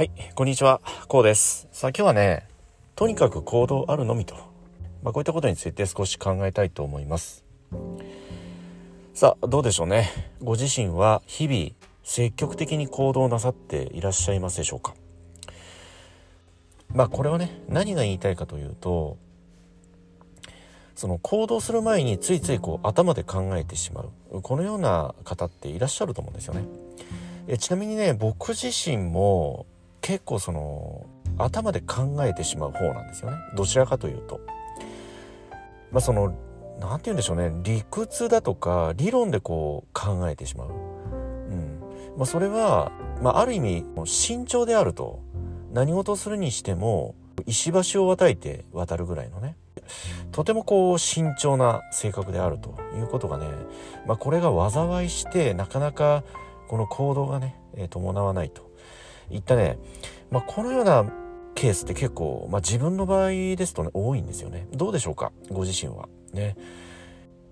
はい、こんにちは、こうです。さあ今日はね、とにかく行動あるのみと、まあ、こういったことについて少し考えたいと思います。さあ、どうでしょうね。ご自身は日々積極的に行動なさっていらっしゃいますでしょうか？まあこれはね、何が言いたいかというと、その行動する前についついこう頭で考えてしまうこのような方っていらっしゃると思うんですよね。えちなみにね僕自身も結構その頭で考えてしまう方なんですよね。どちらかというと。まあその何て言うんでしょうね。理屈だとか理論でこう考えてしまう。うん。まあ、それは、まあ、ある意味慎重であると。何事をするにしても石橋を渡いて渡るぐらいのね。とてもこう慎重な性格であるということがね、まあ、これが災いしてなかなかこの行動がね、伴わないと。いったね、まあ、このようなケースって結構、まあ、自分の場合ですとね多いんですよね。どうでしょうか？ご自身は。ね。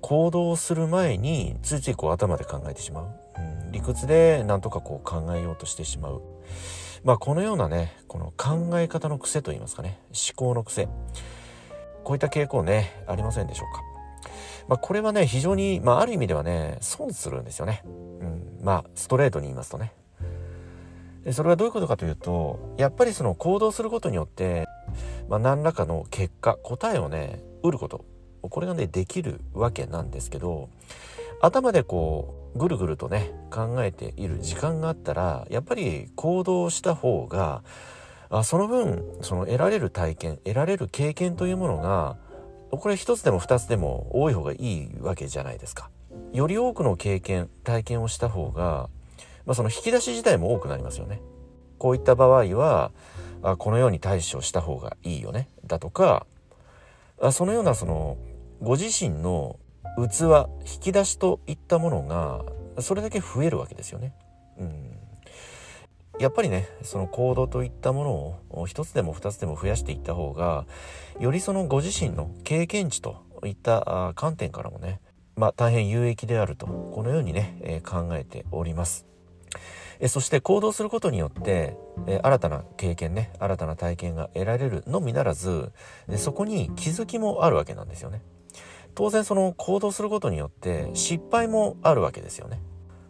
行動する前についついこう頭で考えてしまう、うん、理屈でなんとかこう考えようとしてしまう。まあこのようなねこの考え方の癖といいますかね。思考の癖。こういった傾向ねありませんでしょうか？まあこれはね非常に、まあ、ある意味ではね損するんですよね、うん、まあストレートに言いますとね。でそれはどういうことかというとやっぱりその行動することによって、まあ、何らかの結果答えをね得ることこれがねできるわけなんですけど頭でこうぐるぐるとね考えている時間があったらやっぱり行動した方があその分その得られる体験得られる経験というものがこれ一つでも二つでも多い方がいいわけじゃないですか。より多くの経験体験をした方が、まあ、その引き出し自体も多くなりますよね。こういった場合はあこのように対処した方がいいよねだとかあそのようなそのご自身の器引き出しといったものがそれだけ増えるわけですよね。うんやっぱりねその行動といったものを一つでも二つでも増やしていった方がよりそのご自身の経験値といったあ観点からもねまあ大変有益であるとこのようにね、えー考えております。えそして行動することによって、え新たな経験ね新たな体験が得られるのみならずでそこに気づきもあるわけなんですよね。当然その行動することによって失敗もあるわけですよね。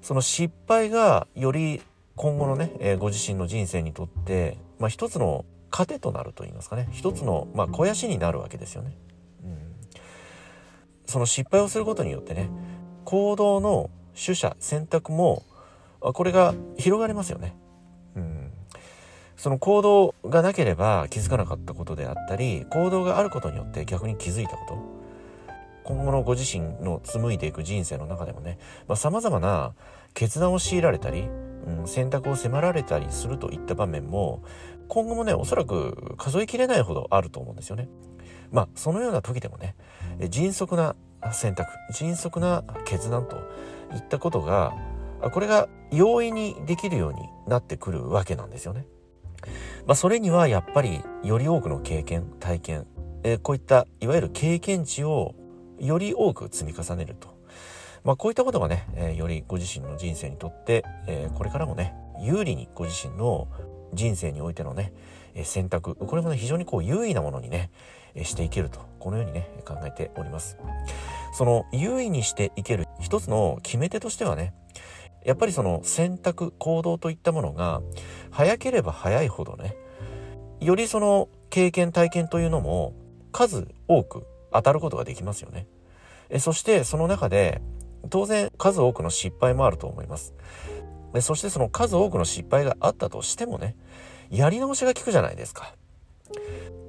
その失敗がより今後のね、えご自身の人生にとって、まあ、一つの糧となると言いますかね一つの、まあ、肥やしになるわけですよね。うん、その失敗をすることによってね行動の取捨選択もこれが広がりますよね。うん、その行動がなければ気づかなかったことであったり行動があることによって逆に気づいたこと今後のご自身の紡いでいく人生の中でもねさまざ、まな決断を強いられたり、うん、選択を迫られたりするといった場面も今後もねおそらく数えきれないほどあると思うんですよね。まあそのような時でもね迅速な選択迅速な決断といったことがこれが容易にできるようになってくるわけなんですよね。まあ、それにはやっぱりより多くの経験体験えーこういったいわゆる経験値をより多く積み重ねると、まあ、こういったことがね、えーよりご自身の人生にとって、えーこれからもね有利にご自身の人生においてのねえ選択これもね非常にこう優位なものにねえしていけると。このようにね考えております。その優位にしていける一つの決め手としてはねやっぱりその選択行動といったものが早ければ早いほどねよりその経験体験というのも数多く当たることができますよね。えそしてその中で当然数多くの失敗もあると思います。でそしてその数多くの失敗があったとしてもねやり直しが効くじゃないですか。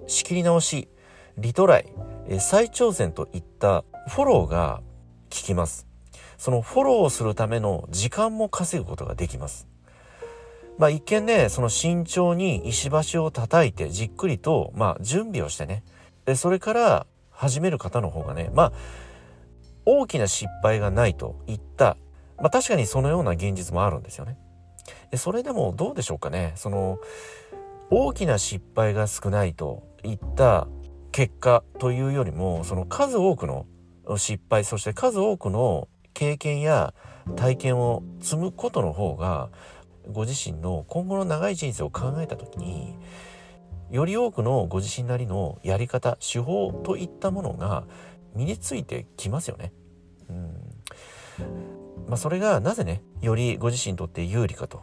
仕切り直しリトライ再挑戦といったフォローが効きます。そのフォローするための時間も稼ぐことができます。まあ一見ねその慎重に石橋を叩いてじっくりとまあ準備をしてね。でそれから始める方の方がねまあ大きな失敗がないといった。まあ確かにそのような現実もあるんですよね。でそれでもどうでしょうかね。その大きな失敗が少ないといった結果というよりもその数多くの失敗そして数多くの経験や体験を積むことの方がご自身の今後の長い人生を考えた時により多くのご自身なりのやり方手法といったものが身についてきますよね。うんまあ、それがなぜねよりご自身にとって有利かと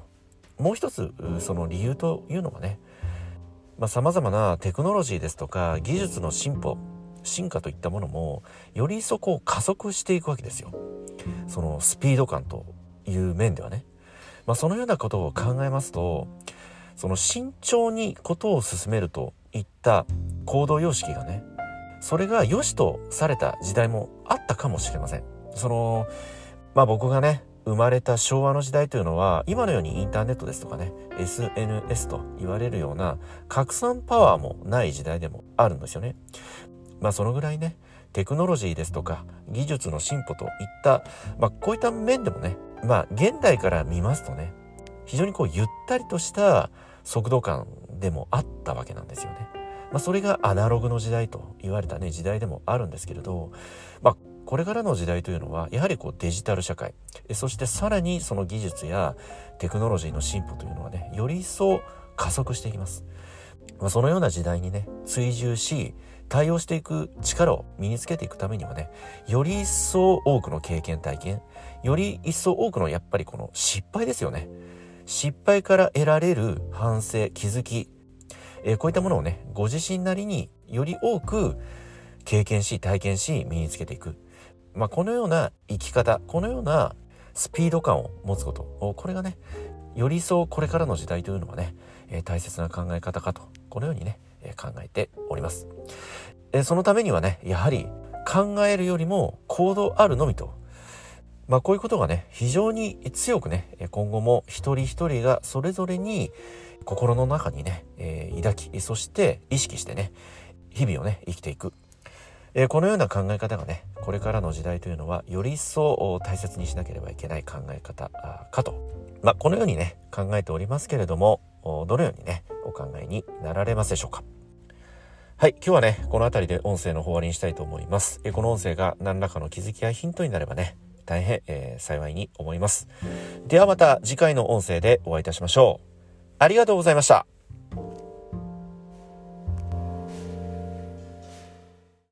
もう一つその理由というのがねさまざ、まなテクノロジーですとか技術の進歩進化といったものもよりそこを加速していくわけですよ。そのスピード感という面ではね。まあ、そのようなことを考えますとその慎重にことを進めるといった行動様式がねそれが良しとされた時代もあったかもしれません。そのまあ僕がね生まれた昭和の時代というのは今のようにインターネットですとかね SNS と言われるような拡散パワーもない時代でもあるんですよね。まあそのぐらいねテクノロジーですとか技術の進歩といった、まあ、こういった面でもねまあ現代から見ますとね非常にこうゆったりとした速度感でもあったわけなんですよね。まあ、それがアナログの時代と言われたね時代でもあるんですけれど、まあ、これからの時代というのはやはりこうデジタル社会そしてさらにその技術やテクノロジーの進歩というのはねより一層加速していきます。まあ、そのような時代にね追従し対応していく力を身につけていくためにはねより一層多くの経験体験より一層多くのやっぱりこの失敗ですよね。失敗から得られる反省気づき、えー、こういったものをねご自身なりにより多く経験し体験し身につけていく、まあ、このような生き方このようなスピード感を持つことこれがねより一層これからの時代というのはね、えー、大切な考え方かとこのようにね考えております。そのためにはね、やはり考えるよりも行動あるのみと。まあこういうことがね、非常に強くね、今後も一人一人がそれぞれに心の中にね、えー、抱き、そして意識してね、日々をね、生きていく。えー、このような考え方がね、これからの時代というのは、より一層大切にしなければいけない考え方かと。まあこのようにね、考えておりますけれども、どのようにね、お考えになられますでしょうか？はい。今日はね、この辺りで音声の方終わりにしたいと思います。えこの音声が何らかの気づきやヒントになればね、大変、えー、幸いに思います。ではまた次回の音声でお会いいたしましょう。ありがとうございました。